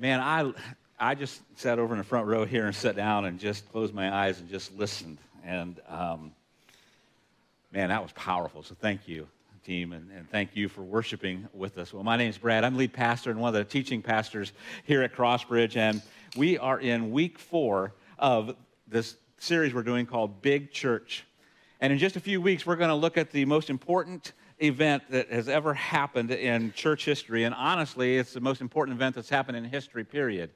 Man, I, I just sat over in the front row here and sat down and just closed my eyes and just listened. And um, man, that was powerful. So thank you, team, and, and, thank you for worshiping with us. Well, my name is Brad. I'm lead pastor and one of the teaching pastors here at Crossbridge. And we are in week four of this series we're doing called Big Church. And in just a few weeks, we're going to look at the most important event that has ever happened in church history. And honestly, it's the most important event that's happened in history, period.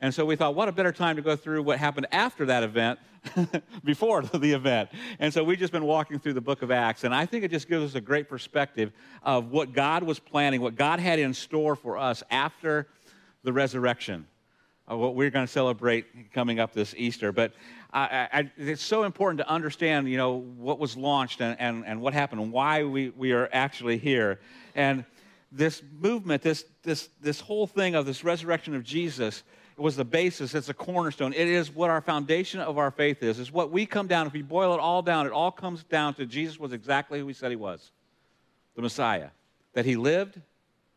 And so we thought, what a better time to go through what happened after that event before the event. And so we've just been walking through the book of Acts. And I think it just gives us a great perspective of what God was planning, what God had in store for us after the resurrection, Uh, what we're going to celebrate coming up this Easter. But I, I, it's so important to understand, you know, what was launched and, and, and what happened and why we, we are actually here. And this movement, this, this, this whole thing of this resurrection of Jesus was the basis, it's a cornerstone. It is what our foundation of our faith is. It's what we come down, if we boil it all down, it all comes down to Jesus was exactly who he said he was the Messiah. That he lived,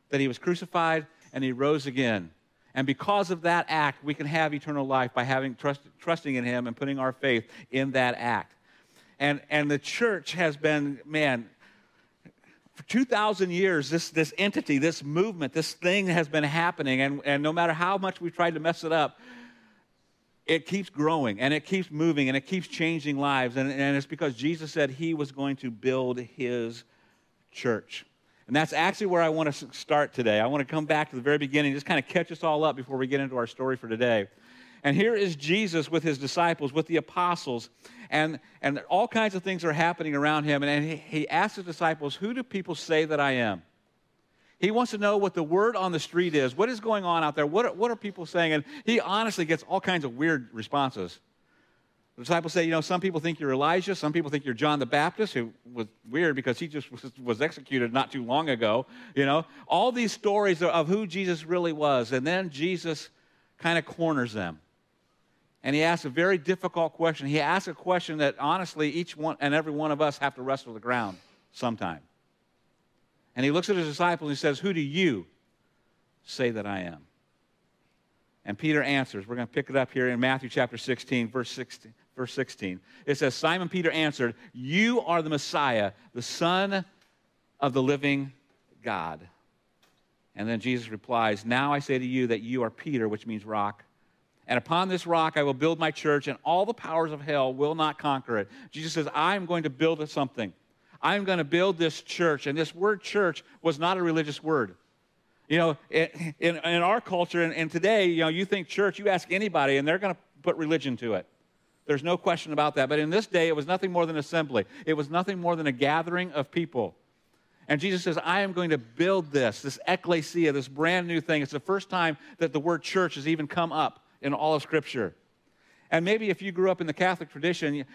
that he was crucified, and he rose again. And because of that act, we can have eternal life by having trust, trusting in Him and putting our faith in that act. And, and the church has been, man, for 2,000 years, this, this entity, this movement, this thing has been happening. And, and no matter how much we've tried to mess it up, it keeps growing and it keeps moving and it keeps changing lives. And, and it's because Jesus said He was going to build His church. And that's actually where I want to start today. I want to come back to the very beginning, just kind of catch us all up before we get into our story for today. And here is Jesus with his disciples, with the apostles, and, and all kinds of things are happening around him. And he, he asks his disciples, Who do people say that I am? He wants to know what the word on the street is. What is going on out there? What are, what are people saying? And he honestly gets all kinds of weird responses. The disciples say, you know, some people think you're Elijah, some people think you're John the Baptist, who was weird because he just was, was executed not too long ago. You know, all these stories of who Jesus really was. And then Jesus kind of corners them. And he asks a very difficult question. He asks a question that honestly each one and every one of us have to wrestle the ground sometime. And he looks at his disciples and he says, Who do you say that I am? And Peter answers. We're going to pick it up here in Matthew chapter 16, verse 16 verse 16. It says, Simon Peter answered, You are the Messiah, the Son of the living God. And then Jesus replies, Now I say to you that you are Peter, which means rock. And upon this rock I will build my church, and all the powers of hell will not conquer it. Jesus says, I'm going to build something. I'm going to build this church. And this word church was not a religious word. You know, in, in, our culture and, and today, you know, you think church, you ask anybody, and they're going to put religion to it. There's no question about that. But in this day, it was nothing more than assembly, it was nothing more than a gathering of people. And Jesus says, I am going to build this, this ecclesia, this brand new thing. It's the first time that the word church has even come up in all of Scripture. And maybe if you grew up in the Catholic tradition,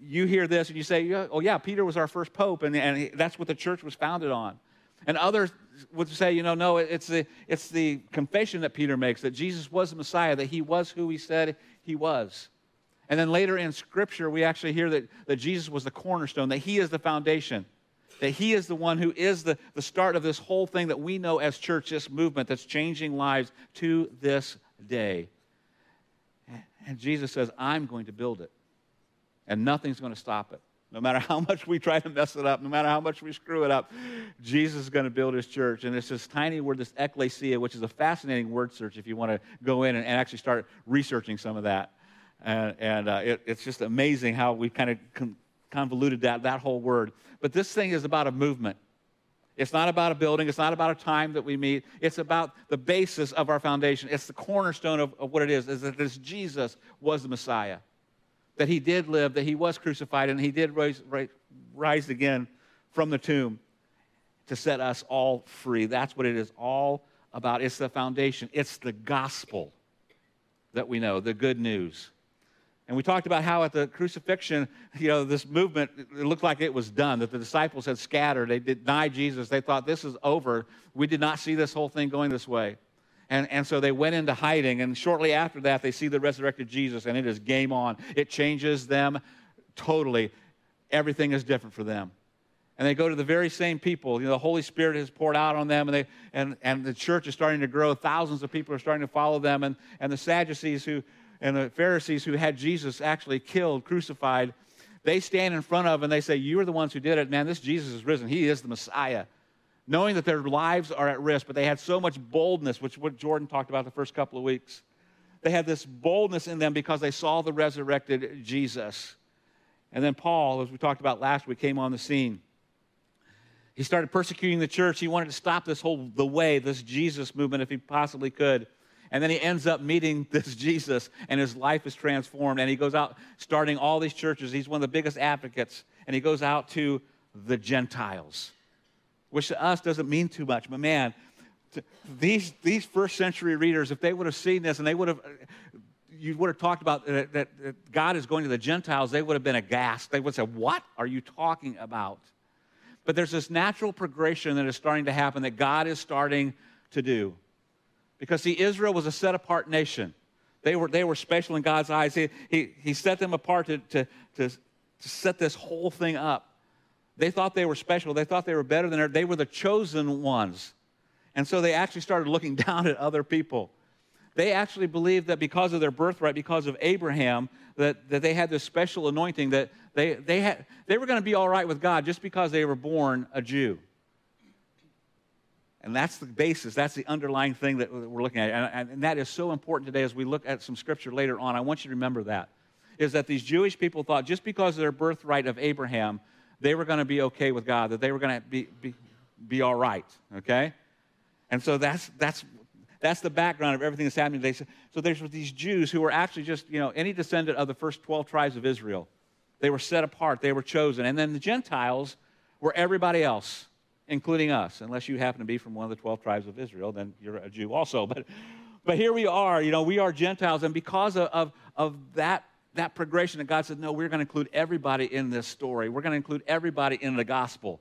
you, hear this and you say, oh, yeah, Peter was our first pope, and, and that's what the church was founded on. And others would say, you know, no, it's the, it's the confession that Peter makes that Jesus was the Messiah, that he was who he said he was. And then later in Scripture, we actually hear that, that Jesus was the cornerstone, that He is the foundation, that He is the one who is the, the start of this whole thing that we know as church, this movement that's changing lives to this day. And Jesus says, I'm going to build it, and nothing's going to stop it. No matter how much we try to mess it up, no matter how much we screw it up, Jesus is going to build his church. And it's this tiny word, this ecclesia, which is a fascinating word search if you want to go in and, and actually start researching some of that. And, and uh, it, it's just amazing how we kind of con- convoluted that, that whole word. But this thing is about a movement. It's not about a building. It's not about a time that we meet. It's about the basis of our foundation. It's the cornerstone of, of what it is, is that this Jesus was the Messiah. That he did live, that he was crucified, and he did rise, rise, again from the tomb to set us all free. That's what it is all about. It's the foundation. It's the gospel that we know, the good news. And we talked about how at the crucifixion, you know, this movement, it looked like it was done, that the disciples had scattered. They denied Jesus. They thought, this is over. We did not see this whole thing going this way. And, and so they went into hiding. And shortly after that, they see the resurrected Jesus, and it is game on. It changes them totally. Everything is different for them. and they go to the very same people. You know, the Holy Spirit has poured out on them, and, they, and, and the church is starting to grow. Thousands of people are starting to follow them, and, and the Sadducees who, and the Pharisees who had Jesus actually killed, crucified, they stand in front of and they say, You are the ones who did it. Man, this Jesus is risen. He is the Messiah. Knowing that their lives are at risk, but they had so much boldness, which what Jordan talked about the first couple of weeks. They had this boldness in them because they saw the resurrected Jesus. And then Paul, as we talked about last week, came on the scene. He started persecuting the church. He wanted to stop this whole the way, this Jesus movement, if he possibly could. And then he ends up meeting this Jesus, and his life is transformed. And he goes out starting all these churches. He's one of the biggest advocates. And he goes out to the Gentiles, which to us doesn't mean too much. But man, these, these first century readers, if they would have seen this and they would have, you would have talked about that, that, that God is going to the Gentiles, they would have been aghast. They would say, What are you talking about? But there's this natural progression that is starting to happen that God is starting to do. Because, see, Israel was a set apart nation. They were, they were special in God's eyes. He, he, he set them apart to, to, to, to set this whole thing up. They thought they were special. They thought they were better than they were the chosen ones. And so they actually started looking down at other people. They actually believed that because of their birthright, because of Abraham, that, that they had this special anointing, that they, they, had, they were going to be all right with God just because they were born a Jew. And that's the basis, that's the underlying thing that we're looking at. And, and, that is so important today as we look at some scripture later on. I want you to remember that. Is that these Jewish people thought just because of their birthright of Abraham, they were going to be okay with God, that they were going to be, be, be all right, okay? And so that's, that's, that's the background of everything that's happening today. So there's these Jews who were actually just, you know, any descendant of the first 12 tribes of Israel. They were set apart, they were chosen. And then the Gentiles were everybody else including us. Unless you happen to be from one of the 12 tribes of Israel, then you're a Jew also. But, but here we are, you know, we are Gentiles. And because of, of, of that, that progression, that God said, no, we're going to include everybody in this story. We're going to include everybody in the gospel.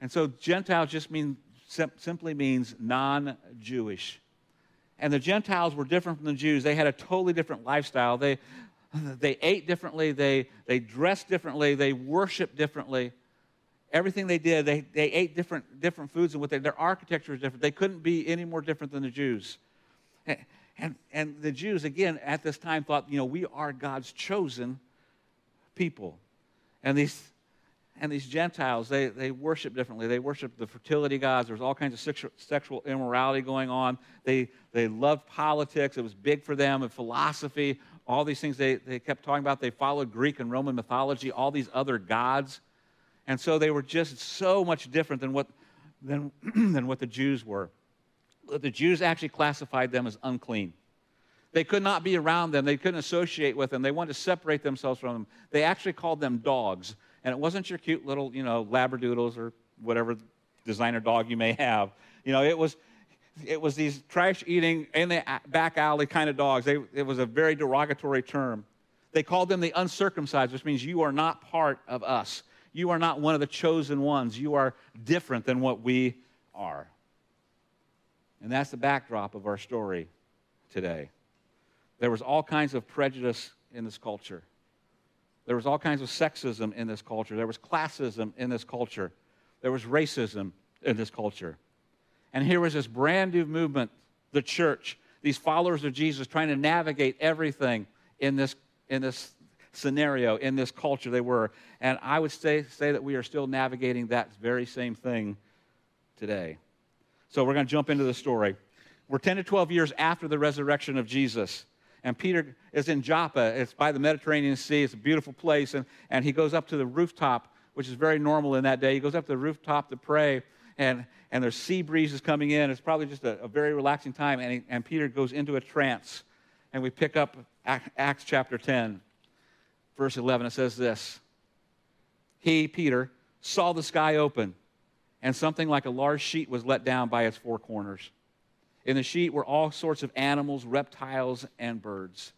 And so Gentiles just mean, sim- simply means non Jewish. And the Gentiles were different from the Jews. They had a totally different lifestyle. They, they ate differently, they, they dressed differently, they worshiped differently everything they did, they, they ate different, different foods and what they, their architecture was different. They couldn't be any more different than the Jews. And, and, the Jews, again, at this time thought, you know, we are God's chosen people. And these, and these Gentiles, they, they worship differently. They worship the fertility gods. There was all kinds of sexual, sexual immorality going on. They, they loved politics. It was big for them, and philosophy, all these things they, they kept talking about. They followed Greek and Roman mythology, all these other gods. And so they were just so much different than what, than, than what the Jews were. The Jews actually classified them as unclean. They could not be around them. They couldn't associate with them. They wanted to separate themselves from them. They actually called them dogs. And it wasn't your cute little, you know, labradoodles or whatever designer dog you may have. You know, it was, it was these trash eating in the back alley kind of dogs. They, it was a very derogatory term. They called them the uncircumcised, which means you are not part of us. You are not one of the chosen ones. You are different than what we are. And that's the backdrop of our story today. There was all kinds of prejudice in this culture. There was all kinds of sexism in this culture. There was classism in this culture. There was racism in this culture. And here was this brand new movement, the church, these followers of Jesus trying to navigate everything in this, in this scenario, in this culture they were. And I would say, say that we are still navigating that very same thing today. So we're going to jump into the story. We're 10 to 12 years after the resurrection of Jesus. And Peter is in Joppa. It's by the Mediterranean Sea. It's a beautiful place. And, and he goes up to the rooftop, which is very normal in that day. He goes up to the rooftop to pray. And, and there's sea breezes coming in. It's probably just a, a very relaxing time. And, he, and Peter goes into a trance. And we pick up Acts chapter 10 verse 11, it says this He, Peter, saw the sky open, and something like a large sheet was let down by its four corners. In the sheet were all sorts of animals, reptiles, and birds.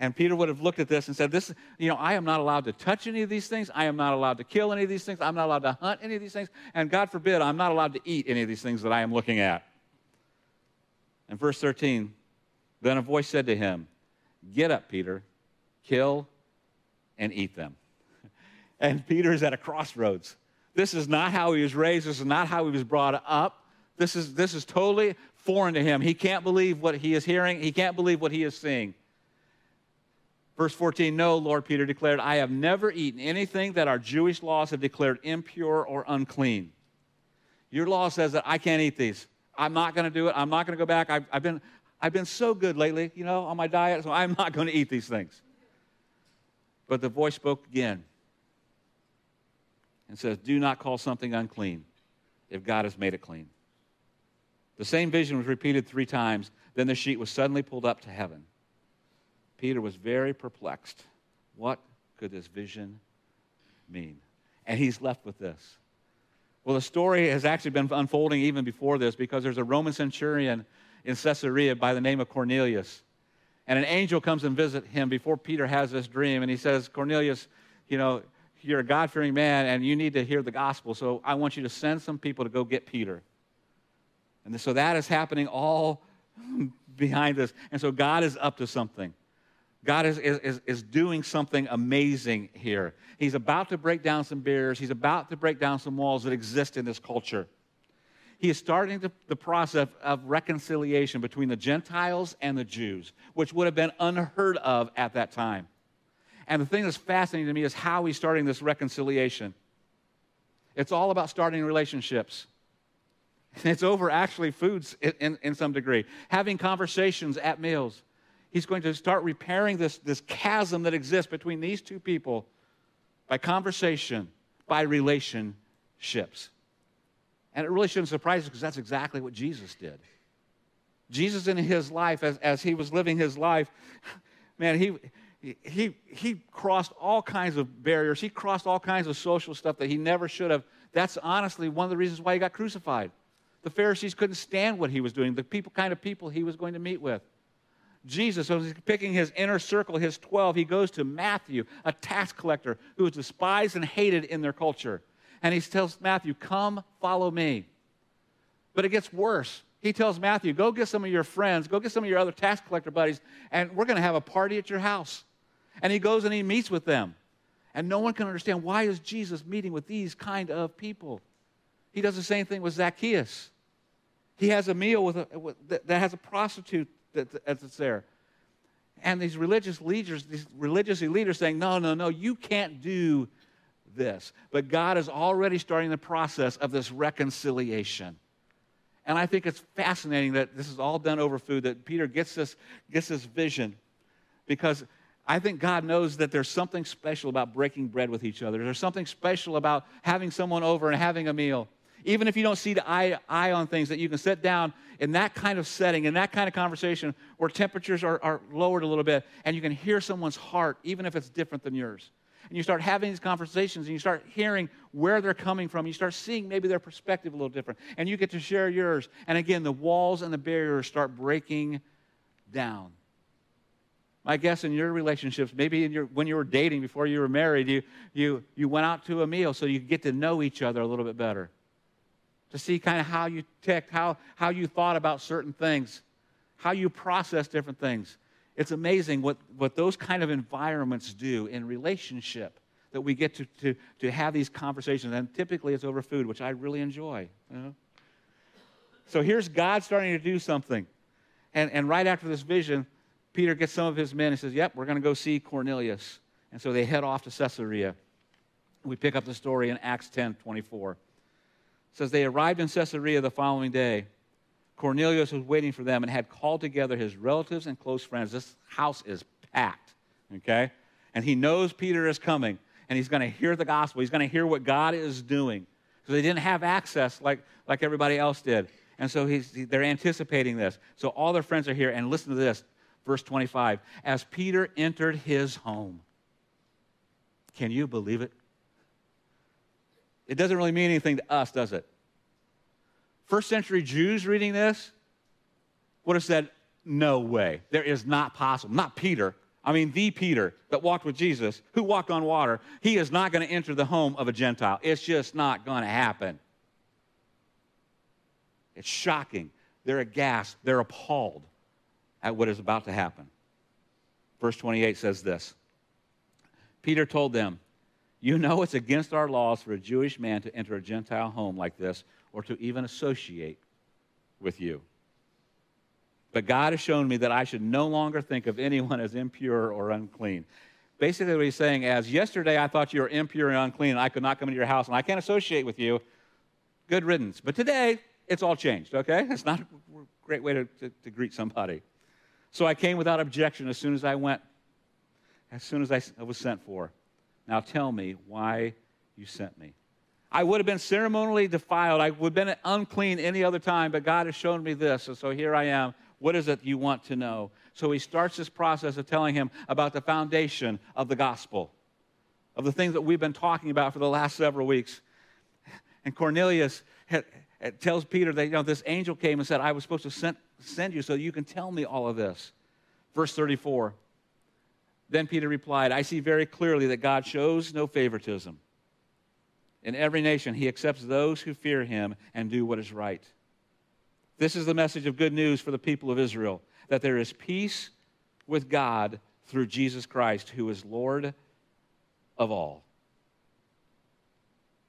And Peter would have looked at this and said, This, is, you know, I am not allowed to touch any of these things. I am not allowed to kill any of these things. I'm not allowed to hunt any of these things. And God forbid, I'm not allowed to eat any of these things that I am looking at. And verse 13, then a voice said to him, Get up, Peter, kill and eat them. And Peter is at a crossroads. This is not how he was raised. This is not how he was brought up. This is, this is totally foreign to him. He can't believe what he is hearing, he can't believe what he is seeing. Verse 14, no, Lord Peter declared, I have never eaten anything that our Jewish laws have declared impure or unclean. Your law says that I can't eat these. I'm not going to do it. I'm not going to go back. I've, I've, been, I've been so good lately, you know, on my diet, so I'm not going to eat these things. But the voice spoke again and says, Do not call something unclean if God has made it clean. The same vision was repeated three times. Then the sheet was suddenly pulled up to heaven. Peter was very perplexed. What could this vision mean? And he's left with this. Well, the story has actually been unfolding even before this because there's a Roman centurion in Caesarea by the name of Cornelius. And an angel comes and visits him before Peter has this dream. And he says, Cornelius, you know, you're a God fearing man and you need to hear the gospel. So I want you to send some people to go get Peter. And so that is happening all behind this. And so God is up to something. God is, is, is doing something amazing here. He's about to break down some barriers, He's about to break down some walls that exist in this culture. He is starting the, the process of reconciliation between the Gentiles and the Jews, which would have been unheard of at that time. And the thing that's fascinating to me is how he's starting this reconciliation. It's all about starting relationships. It's over actually foods in, in, in, some degree, having conversations at meals. He's going to start repairing this, this chasm that exists between these two people by conversation, by relationships. And it really shouldn't surprise us because that's exactly what Jesus did. Jesus, in his life, as, as he was living his life, man, he, he, he crossed all kinds of barriers. He crossed all kinds of social stuff that he never should have. That's honestly one of the reasons why he got crucified. The Pharisees couldn't stand what he was doing, the people, kind of people he was going to meet with. Jesus, as he's picking his inner circle, his 12, he goes to Matthew, a tax collector who was despised and hated in their culture. And he tells Matthew, Come, follow me. But it gets worse. He tells Matthew, Go get some of your friends, go get some of your other tax collector buddies, and we're going to have a party at your house. And he goes and he meets with them. And no one can understand why is Jesus meeting with these kind of people. He does the same thing with Zacchaeus. He has a meal with, a, with that has a prostitute that, that's there. And these religious leaders, these religious leaders saying, no, no, no, you can't do this. But God is already starting the process of this reconciliation. And I think it's fascinating that this is all done over food, that Peter gets this, gets this vision because I think God knows that there's something special about breaking bread with each other. There's something special about having someone over and having a meal. Even if you don't see the eye, eye on things, that you can sit down in that kind of setting, in that kind of conversation where temperatures are, are lowered a little bit, and you can hear someone's heart, even if it's different than yours. And you start having these conversations, and you start hearing where they're coming from. You start seeing maybe their perspective a little different, and you get to share yours. And again, the walls and the barriers start breaking down. My guess in your relationships, maybe your, when you were dating before you were married, you, you, you went out to a meal so you get to know each other a little bit better. To see kind of how you ticked, how, how you thought about certain things, how you process different things. It's amazing what, what those kind of environments do in relationship that we get to, to, to have these conversations. And typically it's over food, which I really enjoy. You know? So here's God starting to do something. And, and right after this vision, Peter gets some of his men and says, Yep, we're going to go see Cornelius. And so they head off to Caesarea. We pick up the story in Acts 10 24. It says, They arrived in Caesarea the following day. Cornelius was waiting for them and had called together his relatives and close friends. This house is packed, okay? And he knows Peter is coming, and he's going to hear the gospel. He's going to hear what God is doing. Because they didn't have access like, like everybody else did. And so he's, they're anticipating this. So all their friends are here, and listen to this verse 25. As Peter entered his home. Can you believe it? It doesn't really mean anything to us, does it? First century Jews reading this would have said, No way. There is not possible. Not Peter. I mean, the Peter that walked with Jesus, who walked on water, he is not going to enter the home of a Gentile. It's just not going to happen. It's shocking. They're aghast. They're appalled at what is about to happen. Verse 28 says this Peter told them, You know it's against our laws for a Jewish man to enter a Gentile home like this or to even associate with you. But God has shown me that I should no longer think of anyone as impure or unclean. Basically, what he's saying is, yesterday I thought you were impure and unclean, and I could not come into your house, and I can't associate with you. Good riddance. But today, it's all changed, okay? It's not a great way to, to, to greet somebody. So I came without objection as soon as I went, as soon as I was sent for. Now tell me why you sent me. I would have been ceremonially defiled. I would have been unclean any other time, but God has shown me this. And so here I am. What is it you want to know? So he starts this process of telling him about the foundation of the gospel, of the things that we've been talking about for the last several weeks. And Cornelius had, tells Peter that you know, this angel came and said, I was supposed to send, send you so you can tell me all of this. Verse 34. Then Peter replied, I see very clearly that God shows no favoritism. In every nation, he accepts those who fear him and do what is right. This is the message of good news for the people of Israel that there is peace with God through Jesus Christ, who is Lord of all.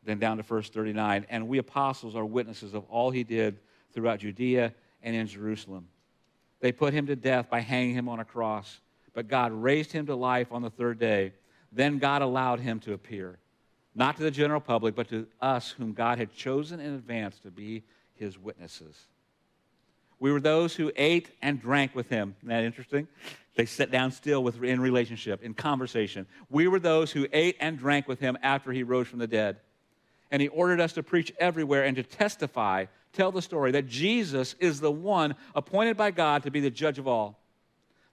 Then down to verse 39 and we apostles are witnesses of all he did throughout Judea and in Jerusalem. They put him to death by hanging him on a cross, but God raised him to life on the third day. Then God allowed him to appear, not to the general public, but to us whom God had chosen in advance to be his witnesses. We were those who ate and drank with him. Isn't that interesting? They sat down still with, in relationship, in conversation. We were those who ate and drank with him after he rose from the dead. And he ordered us to preach everywhere and to testify, tell the story that Jesus is the one appointed by God to be the judge of all,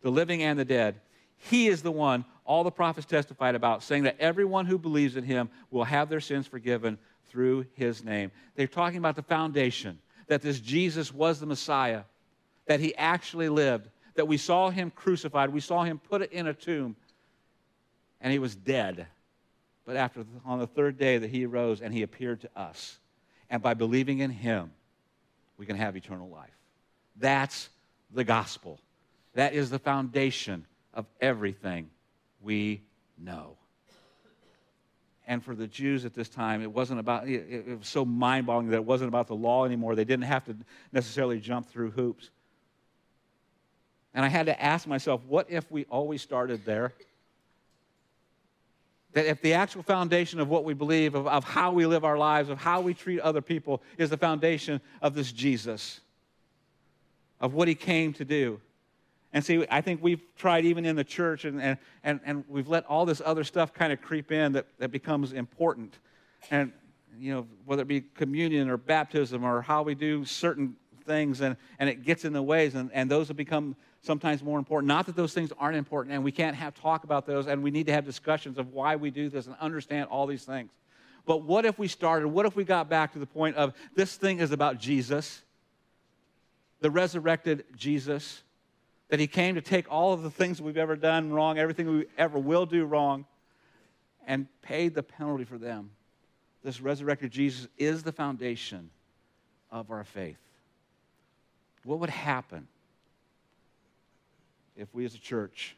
the living and the dead. He is the one all the prophets testified about, saying that everyone who believes in him will have their sins forgiven through his name. They're talking about the foundation that this Jesus was the Messiah, that he actually lived, that we saw him crucified, we saw him put in a tomb, and he was dead. But after on the third day that he arose and he appeared to us. And by believing in him, we can have eternal life. That's the gospel. That is the foundation of everything we know. And for the Jews at this time, it wasn't about, it, it was so mind boggling that it wasn't about the law anymore. They didn't have to necessarily jump through hoops. And I had to ask myself, what if we always started there? That if the actual foundation of what we believe, of, of how we live our lives, of how we treat other people, is the foundation of this Jesus, of what he came to do, and see, I think we've tried even in the church and, and, and, and we've let all this other stuff kind of creep in that, that becomes important. And, you know, whether it be communion or baptism or how we do certain things, and, and it gets in the ways, and, and those have become sometimes more important. Not that those things aren't important, and we can't have talk about those, and we need to have discussions of why we do this and understand all these things. But what if we started, what if we got back to the point of this thing is about Jesus, the resurrected Jesus? that he came to take all of the things we've ever done wrong, everything we ever will do wrong, and paid the penalty for them. This resurrected Jesus is the foundation of our faith. What would happen if we as a church,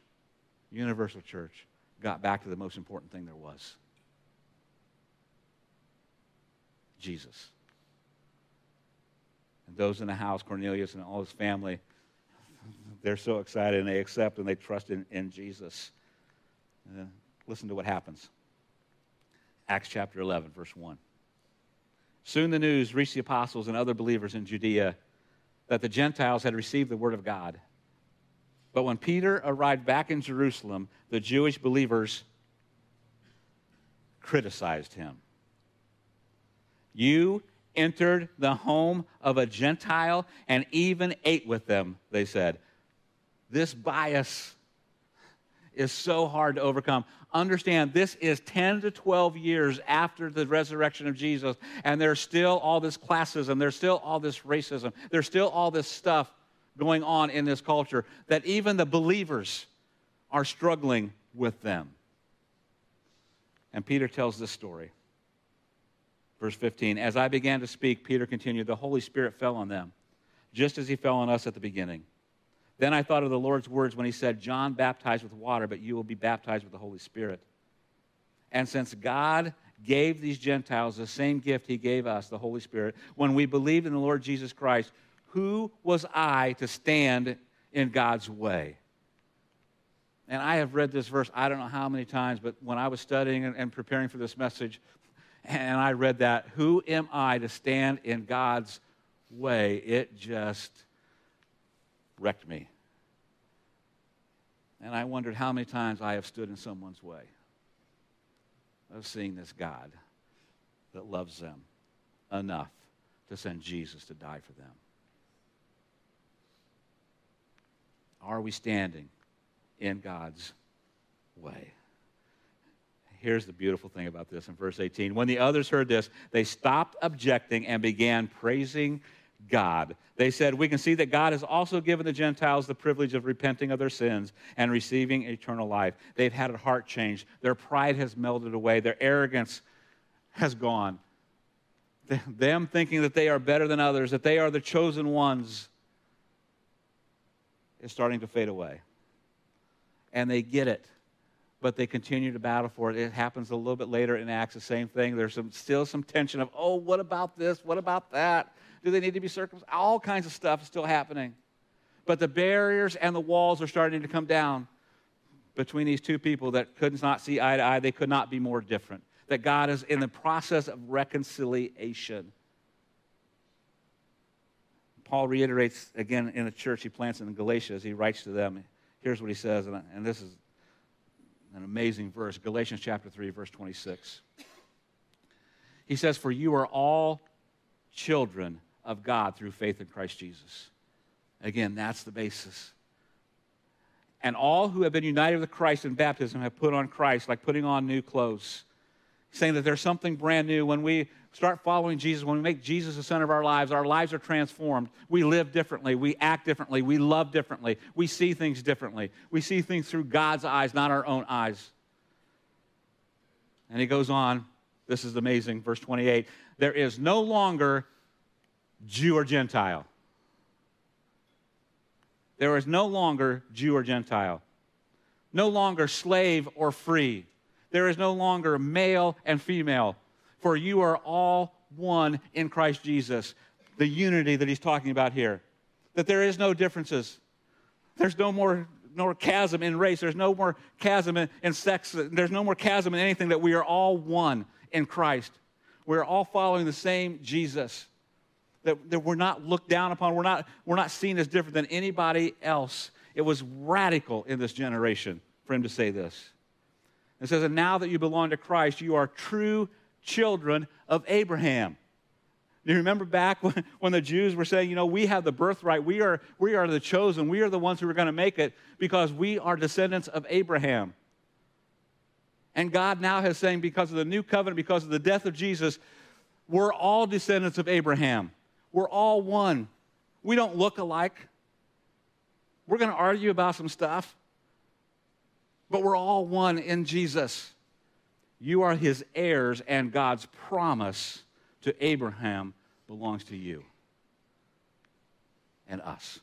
universal church, got back to the most important thing there was? Jesus. And those in the house, Cornelius and all his family, they're so excited and they accept and they trust in, in Jesus. Uh, listen to what happens. Acts chapter 11, verse 1. Soon the news reached the apostles and other believers in Judea that the Gentiles had received the word of God. But when Peter arrived back in Jerusalem, the Jewish believers criticized him. You entered the home of a Gentile and even ate with them, they said. This bias is so hard to overcome. Understand, this is 10 to 12 years after the resurrection of Jesus, and there's still all this classism, there's still all this racism, there's still all this stuff going on in this culture that even the believers are struggling with them. And Peter tells this story. Verse 15 As I began to speak, Peter continued, the Holy Spirit fell on them, just as he fell on us at the beginning. Then I thought of the Lord's words when he said, John baptized with water, but you will be baptized with the Holy Spirit. And since God gave these Gentiles the same gift he gave us, the Holy Spirit, when we believed in the Lord Jesus Christ, who was I to stand in God's way? And I have read this verse, I don't know how many times, but when I was studying and, preparing for this message, and I read that, who am I to stand in God's way? It just wrecked me. And I wondered how many times I have stood in someone's way of seeing this God that loves them enough to send Jesus to die for them. Are we standing in God's way? Here's the beautiful thing about this in verse 18. When the others heard this, they stopped objecting and began praising God. They said, We can see that God has also given the Gentiles the privilege of repenting of their sins and receiving eternal life. They've had a heart change. Their pride has melted away, their arrogance has gone. Them thinking that they are better than others, that they are the chosen ones, is starting to fade away. And they get it, but they continue to battle for it. It happens a little bit later in Acts, the same thing. There's some, still some tension of, oh, what about this? What about that? Do they need to be circumcised? All kinds of stuff is still happening. But the barriers and the walls are starting to come down between these two people that could not see eye to eye. They could not be more different. That God is in the process of reconciliation. Paul reiterates again in the church he plants in Galatia as he writes to them. Here's what he says, and, and this is an amazing verse Galatians chapter 3, verse 26. He says, For you are all children of God through faith in Christ Jesus. Again, that's the basis. And all who have been united with Christ in baptism have put on Christ like putting on new clothes. Saying that there's something brand new. When we start following Jesus, when we make Jesus the center of our lives, our lives are transformed. We live differently. We act differently. We love differently. We see things differently. We see things through God's eyes, not our own eyes. And he goes on. This is amazing. Verse 28 There is no longer Jew or Gentile. There is no longer Jew or Gentile, no longer slave or free. There is no longer male and female, for you are all one in Christ Jesus. The unity that he's talking about here, that there is no differences. There's no more, no chasm in race. There's no more chasm in, in sex. There's no more chasm in anything, that we are all one in Christ. We're all following the same Jesus that, that we're not looked down upon. We're not, we're not seen as different than anybody else. It was radical in this generation for him to say this. It says, And now that you belong to Christ, you are true children of Abraham. You remember back when, when the Jews were saying, you know, we have the birthright, we are, we are the chosen, we are the ones who are going to make it because we are descendants of Abraham. And God now has saying, because of the new covenant, because of the death of Jesus, we're all descendants of Abraham. We're all one. We don't look alike. We're going to argue about some stuff, but we're all one in Jesus. You are his heirs, and God's promise to Abraham belongs to you and us.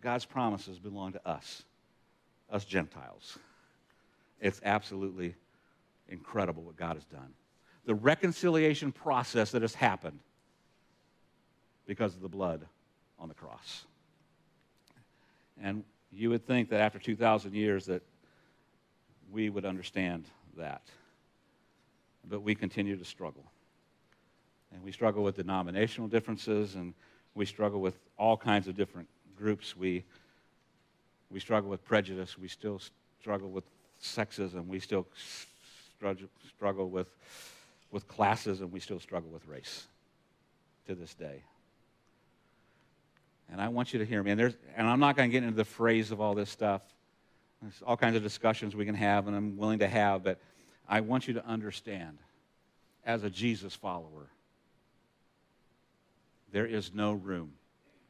God's promises belong to us, us Gentiles. It's absolutely incredible what God has done. The reconciliation process that has happened because of the blood on the cross. And you would think that after 2,000 years that we would understand that. But we continue to struggle. And we struggle with denominational differences, and we struggle with all kinds of different groups. We, we struggle with prejudice. We still struggle with sexism. We still struggle with, with classism. We still struggle with race to this day. And I want you to hear me. And, there's, and I'm not going to get into the phrase of all this stuff. There's all kinds of discussions we can have, and I'm willing to have, but I want you to understand as a Jesus follower, there is no room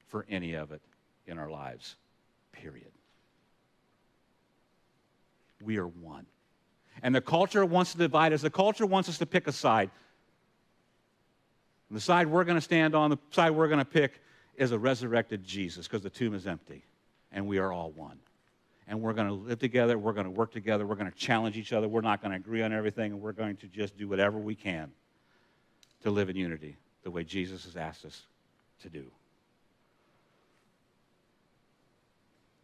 for any of it in our lives, period. We are one. And the culture wants to divide us, the culture wants us to pick a side. And the side we're going to stand on, the side we're going to pick, is a resurrected Jesus because the tomb is empty and we are all one. And we're going to live together. We're going to work together. We're going to challenge each other. We're not going to agree on everything, and we're going to just do whatever we can to live in unity the way Jesus has asked us to do.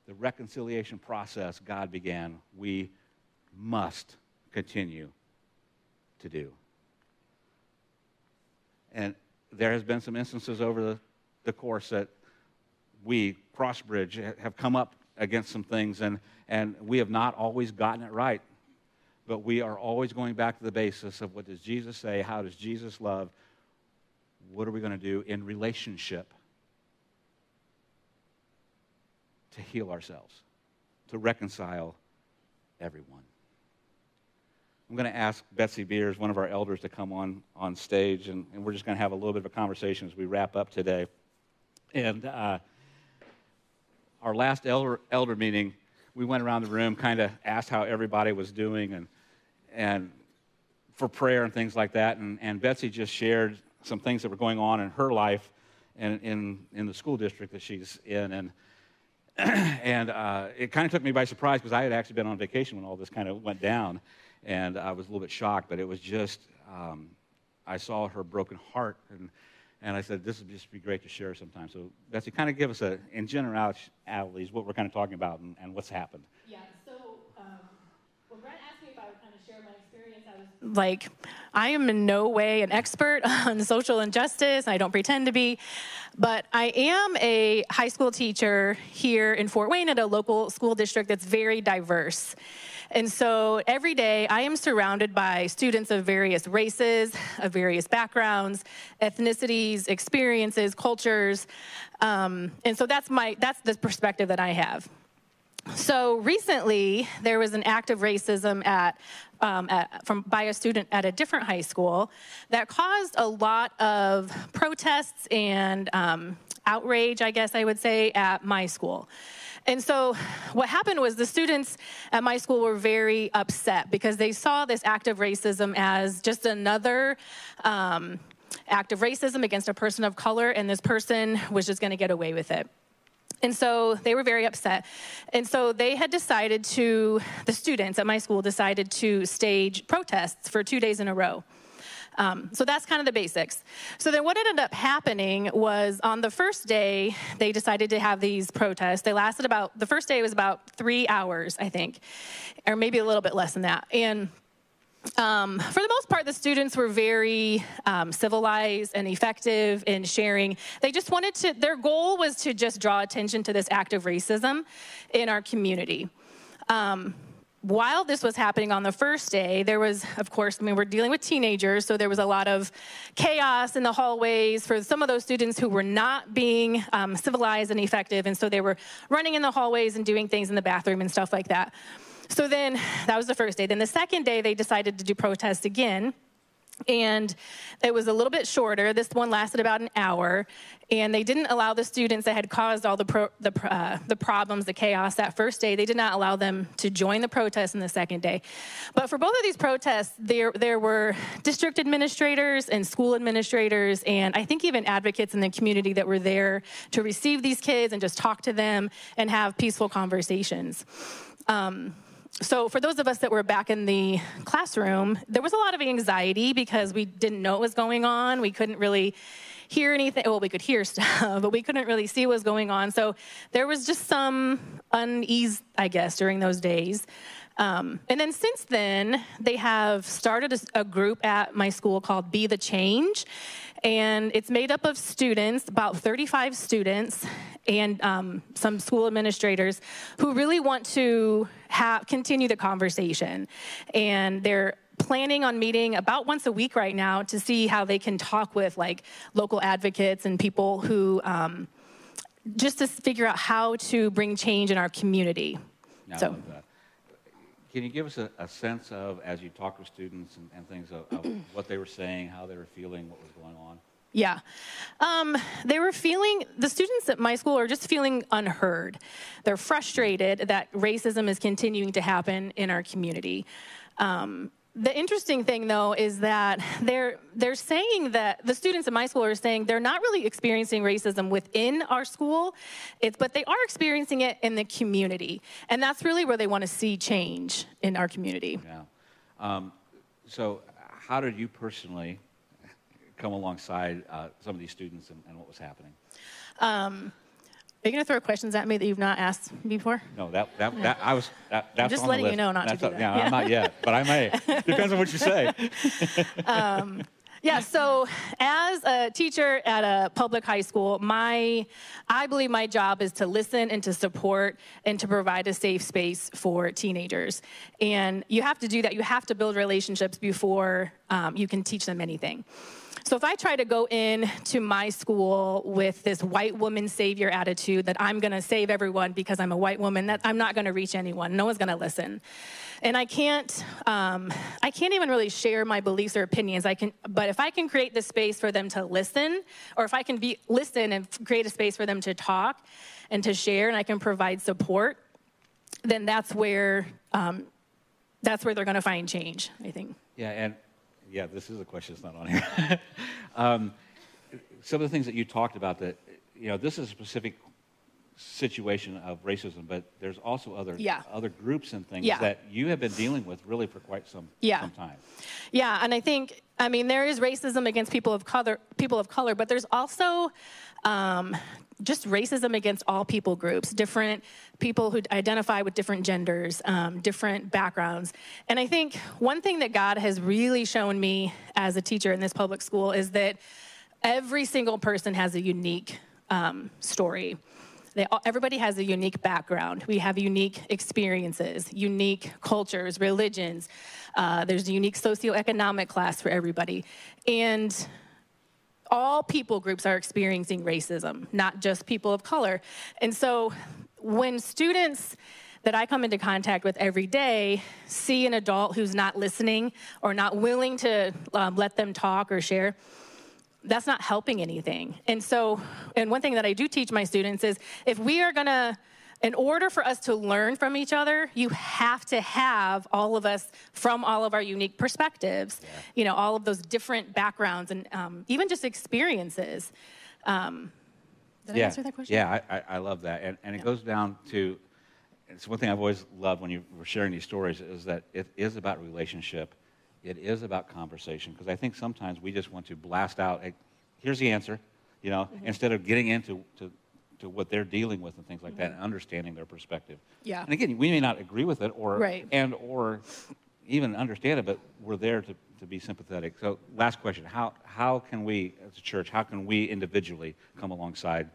The reconciliation process God began, we must continue to do. And there has been some instances over the, the course that we, Crossbridge, have come up against some things, and, and we have not always gotten it right. But we are always going back to the basis of what does Jesus say? How does Jesus love? What are we going to do in relationship to heal ourselves, to reconcile everyone? I'm going to ask Betsy Beers, one of our elders, to come on, on stage, and, and we're just going to have a little bit of a conversation as we wrap up today. And uh, our last elder, elder meeting, we went around the room, kind of asked how everybody was doing, and, and for prayer and things like that. And, and Betsy just shared some things that were going on in her life and in, in the school district that she's in. And, and uh, it kind of took me by surprise because I had actually been on vacation when all this kind of went down and I was a little bit shocked, but it was just, um, I saw her broken heart, and, and I said, this would just be great to share sometime. So, Betsy, kind of give us a, in generalities, what we're kind of talking about and, and what's happened. Yeah, so um, when Brent asked me if I would kind of share my experience, I was like, I am in no way an expert on social injustice. I don't pretend to be, but I am a high school teacher here in Fort Wayne at a local school district that's very diverse. And so every day I am surrounded by students of various races, of various backgrounds, ethnicities, experiences, cultures. Um, and so that's my that's the perspective that I have. So recently, there was an act of racism at, um, at, from by a student at a different high school that caused a lot of protests and um, outrage, I guess I would say, at my school. And so what happened was the students at my school were very upset because they saw this act of racism as just another um, act of racism against a person of color, and this person was just going to get away with it. And so they were very upset. And so they had decided to, the students at my school decided to stage protests for two days in a row. Um, so that's kind of the basics. So then what ended up happening was on the first day, they decided to have these protests. They lasted about, the first day was about three hours, I think, or maybe a little bit less than that. And um, for the most part, the students were very um, civilized and effective in sharing. They just wanted to, their goal was to just draw attention to this act of racism in our community. Um, while this was happening on the first day, there was, of course, I mean, we're dealing with teenagers, so there was a lot of chaos in the hallways for some of those students who were not being um, civilized and effective, and so they were running in the hallways and doing things in the bathroom and stuff like that. So then that was the first day. Then the second day, they decided to do protests again and it was a little bit shorter. This one lasted about an hour, and they didn't allow the students that had caused all the pro, the, uh, the problems, the chaos that first day. They did not allow them to join the protest in the second day. But for both of these protests, there there were district administrators and school administrators, and I think even advocates in the community that were there to receive these kids and just talk to them and have peaceful conversations. Um, so for those of us that were back in the classroom, there was a lot of anxiety because we didn't know what was going on. We couldn't really hear anything. Well, we could hear stuff, but we couldn't really see what was going on. So there was just some unease, I guess, during those days. Um, and then since then, they have started a, a, group at my school called Be the Change. And it's made up of students, about 35 students, and um, some school administrators who really want to have, continue the conversation. And they're planning on meeting about once a week right now to see how they can talk with like local advocates and people who um, just to figure out how to bring change in our community. so. Can you give us a, a, sense of, as you talk with students and, and things, of, of what they were saying, how they were feeling, what was going on? Yeah. Um, they were feeling, the students at my school are just feeling unheard. They're frustrated that racism is continuing to happen in our community. Um, the interesting thing, though, is that they're they're saying that the students in my school are saying they're not really experiencing racism within our school, it's but they are experiencing it in the community, and that's really where they want to see change in our community. Yeah. Um, so, how did you personally come alongside uh, some of these students and, and what was happening? Um, are you going to throw questions at me that you've not asked before? No, that, that, that I was, that, that's just on letting you know not to That's do a- that. Yeah, Yeah. I'm not yet, but I may. Depends on what you say. Yeah, so as a teacher at a public high school, my I believe my job is to listen and to support and to provide a safe space for teenagers. And you have to do that. You have to build relationships before um, you can teach them anything. So if I try to go in to my school with this white woman savior attitude that I'm going to save everyone because I'm a white woman, that I'm not going to reach anyone. No one's going to listen, and I can't. Um, I can't even really share my beliefs or opinions. I can, but if I can create the space for them to listen, or if I can be listen and create a space for them to talk and to share, and I can provide support, then that's where um, that's where they're going to find change. I think. Yeah, and yeah, this is a question that's not on here. um, some of the things that you talked about that, you know, this is a specific situation of racism, but there's also other Yeah. other groups and things Yeah. that you have been dealing with really for quite some, Yeah. some time. Yeah, and I think I mean there is racism against people of color, people of color, but there's also um, just racism against all people groups, different people who identify with different genders, um, different backgrounds. And I think one thing that God has really shown me as a teacher in this public school is that every single person has a unique um, story. They, all- everybody has a unique background. We have unique experiences, unique cultures, religions. Uh, there's a unique socioeconomic class for everybody. And all people groups are experiencing racism, not just people of color. And so when students that I come into contact with every day see an adult who's not listening or not willing to um, let them talk or share, that's not helping anything. And so, and one thing that I do teach my students is if we are gonna, in order for us to learn from each other, you have to have all of us from all of our unique perspectives, you know, all of those different backgrounds and um, even just experiences. Um, did I answer that question? Yeah, I, I, I love that. And, and it goes down to, it's one thing I've always loved when you were sharing these stories is that it is about relationship. It is about conversation. Because I think sometimes we just want to blast out, hey, here's the answer, you know, Mm-hmm. instead of getting into to, to what they're dealing with and things like that and understanding their perspective. Mm-hmm. Yeah. And again, we may not agree with it or, Right. and or even understand it, but we're there to, to be sympathetic. So last question, how, how can we, as a church, how can we individually come alongside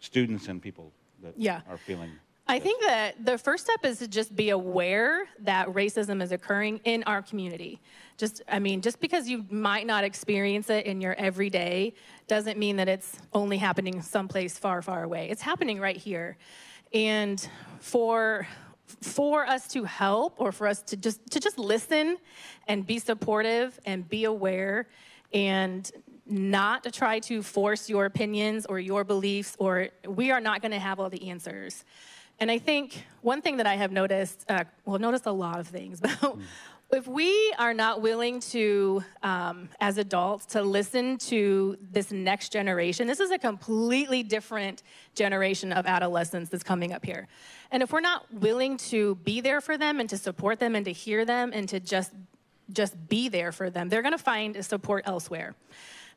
students and people that Yeah. are feeling I think that the first step is to just be aware that racism is occurring in our community. Just, I mean, just because you might not experience it in your everyday doesn't mean that it's only happening someplace far, far away. It's happening right here. And for for us to help or for us to just to just listen and be supportive and be aware and not to try to force your opinions or your beliefs or we are not going to have all the answers and I think one thing that I have noticed, uh, well, noticed a lot of things, but if we are not willing to, um, as adults, to listen to this next generation, this is a completely different generation of adolescents that's coming up here. And if we're not willing to be there for them and to support them and to hear them and to just just be there for them, they're going to find support elsewhere.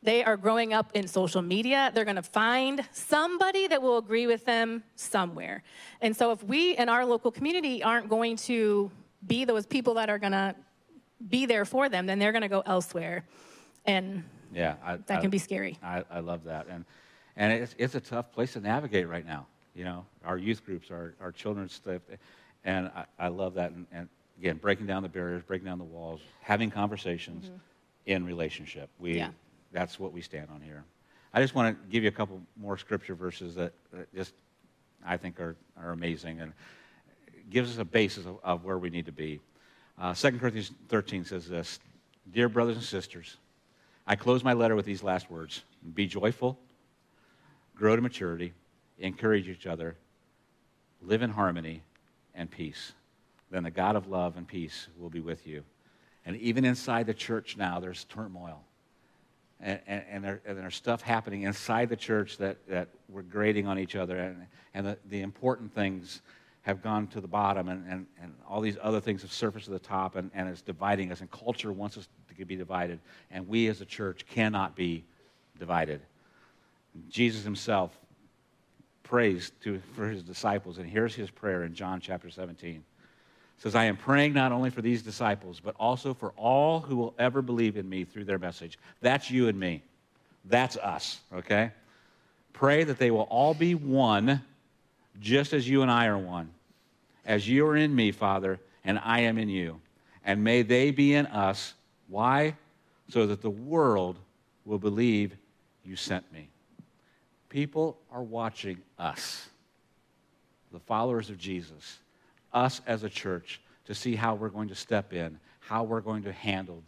They are growing up in social media. They're going to find somebody that will agree with them somewhere. And so, if we in our local community aren't going to be those people that are going to be there for them, then they're going to go elsewhere. And Yeah, I, that I- can be scary. I, I love that, and and it's it's a tough place to navigate right now. You know, our youth groups, our our children's stuff, and I, I love that. And, and again, breaking down the barriers, breaking down the walls, having conversations in relationship. We Mm-hmm. Yeah. That's what we stand on here. I just want to give you a couple more scripture verses that, that just I think are are amazing and gives us a basis of, of where we need to be. Uh, 2 Corinthians 13 says this Dear brothers and sisters, I close my letter with these last words Be joyful, grow to maturity, encourage each other, live in harmony and peace. Then the God of love and peace will be with you. And even inside the church now, there's turmoil. And, and, there, and there's stuff happening inside the church that, that we're grading on each other. And, and the, the important things have gone to the bottom, and, and, and all these other things have surfaced to the top, and, and it's dividing us. And culture wants us to be divided. And we as a church cannot be divided. Jesus himself prays to, for his disciples, and here's his prayer in John chapter 17 says, I am praying not only for these disciples, but also for all who will ever believe in me through their message. That's you and me. That's us, okay? Pray that they will all be one, just as you and I are one. As you are in me, Father, and I am in you. And may they be in us. Why? So that the world will believe you sent me. People are watching us, the followers of Jesus us as a church to see how we're going to step in, how we're going to handle,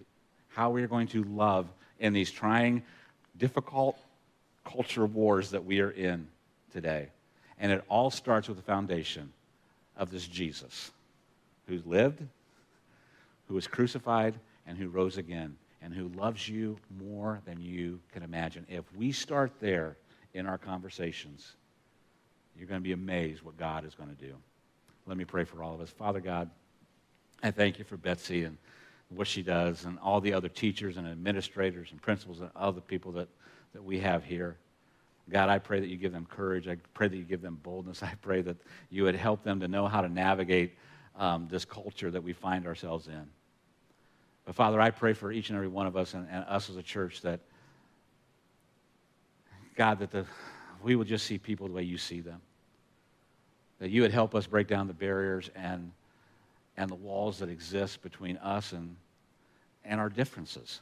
how we're going to love in these trying, difficult culture wars that we are in today. And it all starts with the foundation of this Jesus who lived, who was crucified, and who rose again, and who loves you more than you can imagine. If we start there in our conversations, you're going to be amazed what God is going to do. Let me pray for all of us. Father God, I thank you for Betsy and what she does and all the other teachers and administrators and principals and other people that, that we have here. God, I pray that you give them courage. I pray that you give them boldness. I pray that you would help them to know how to navigate um, this culture that we find ourselves in. But Father, I pray for each and every one of us and, and us as a church that, God, that the, we will just see people the way you see them that you would help us break down the barriers and, and the walls that exist between us and, and our differences.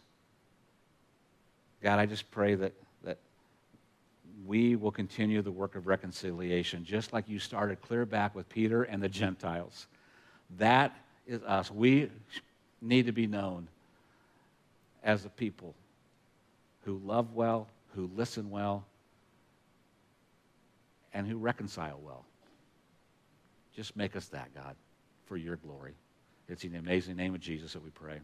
God, I just pray that, that we will continue the work of reconciliation, just like you started clear back with Peter and the Gentiles. That is us. We need to be known as a people who love well, who listen well, and who reconcile well. Just make us that, God, for your glory. It's in the amazing name of Jesus that we pray.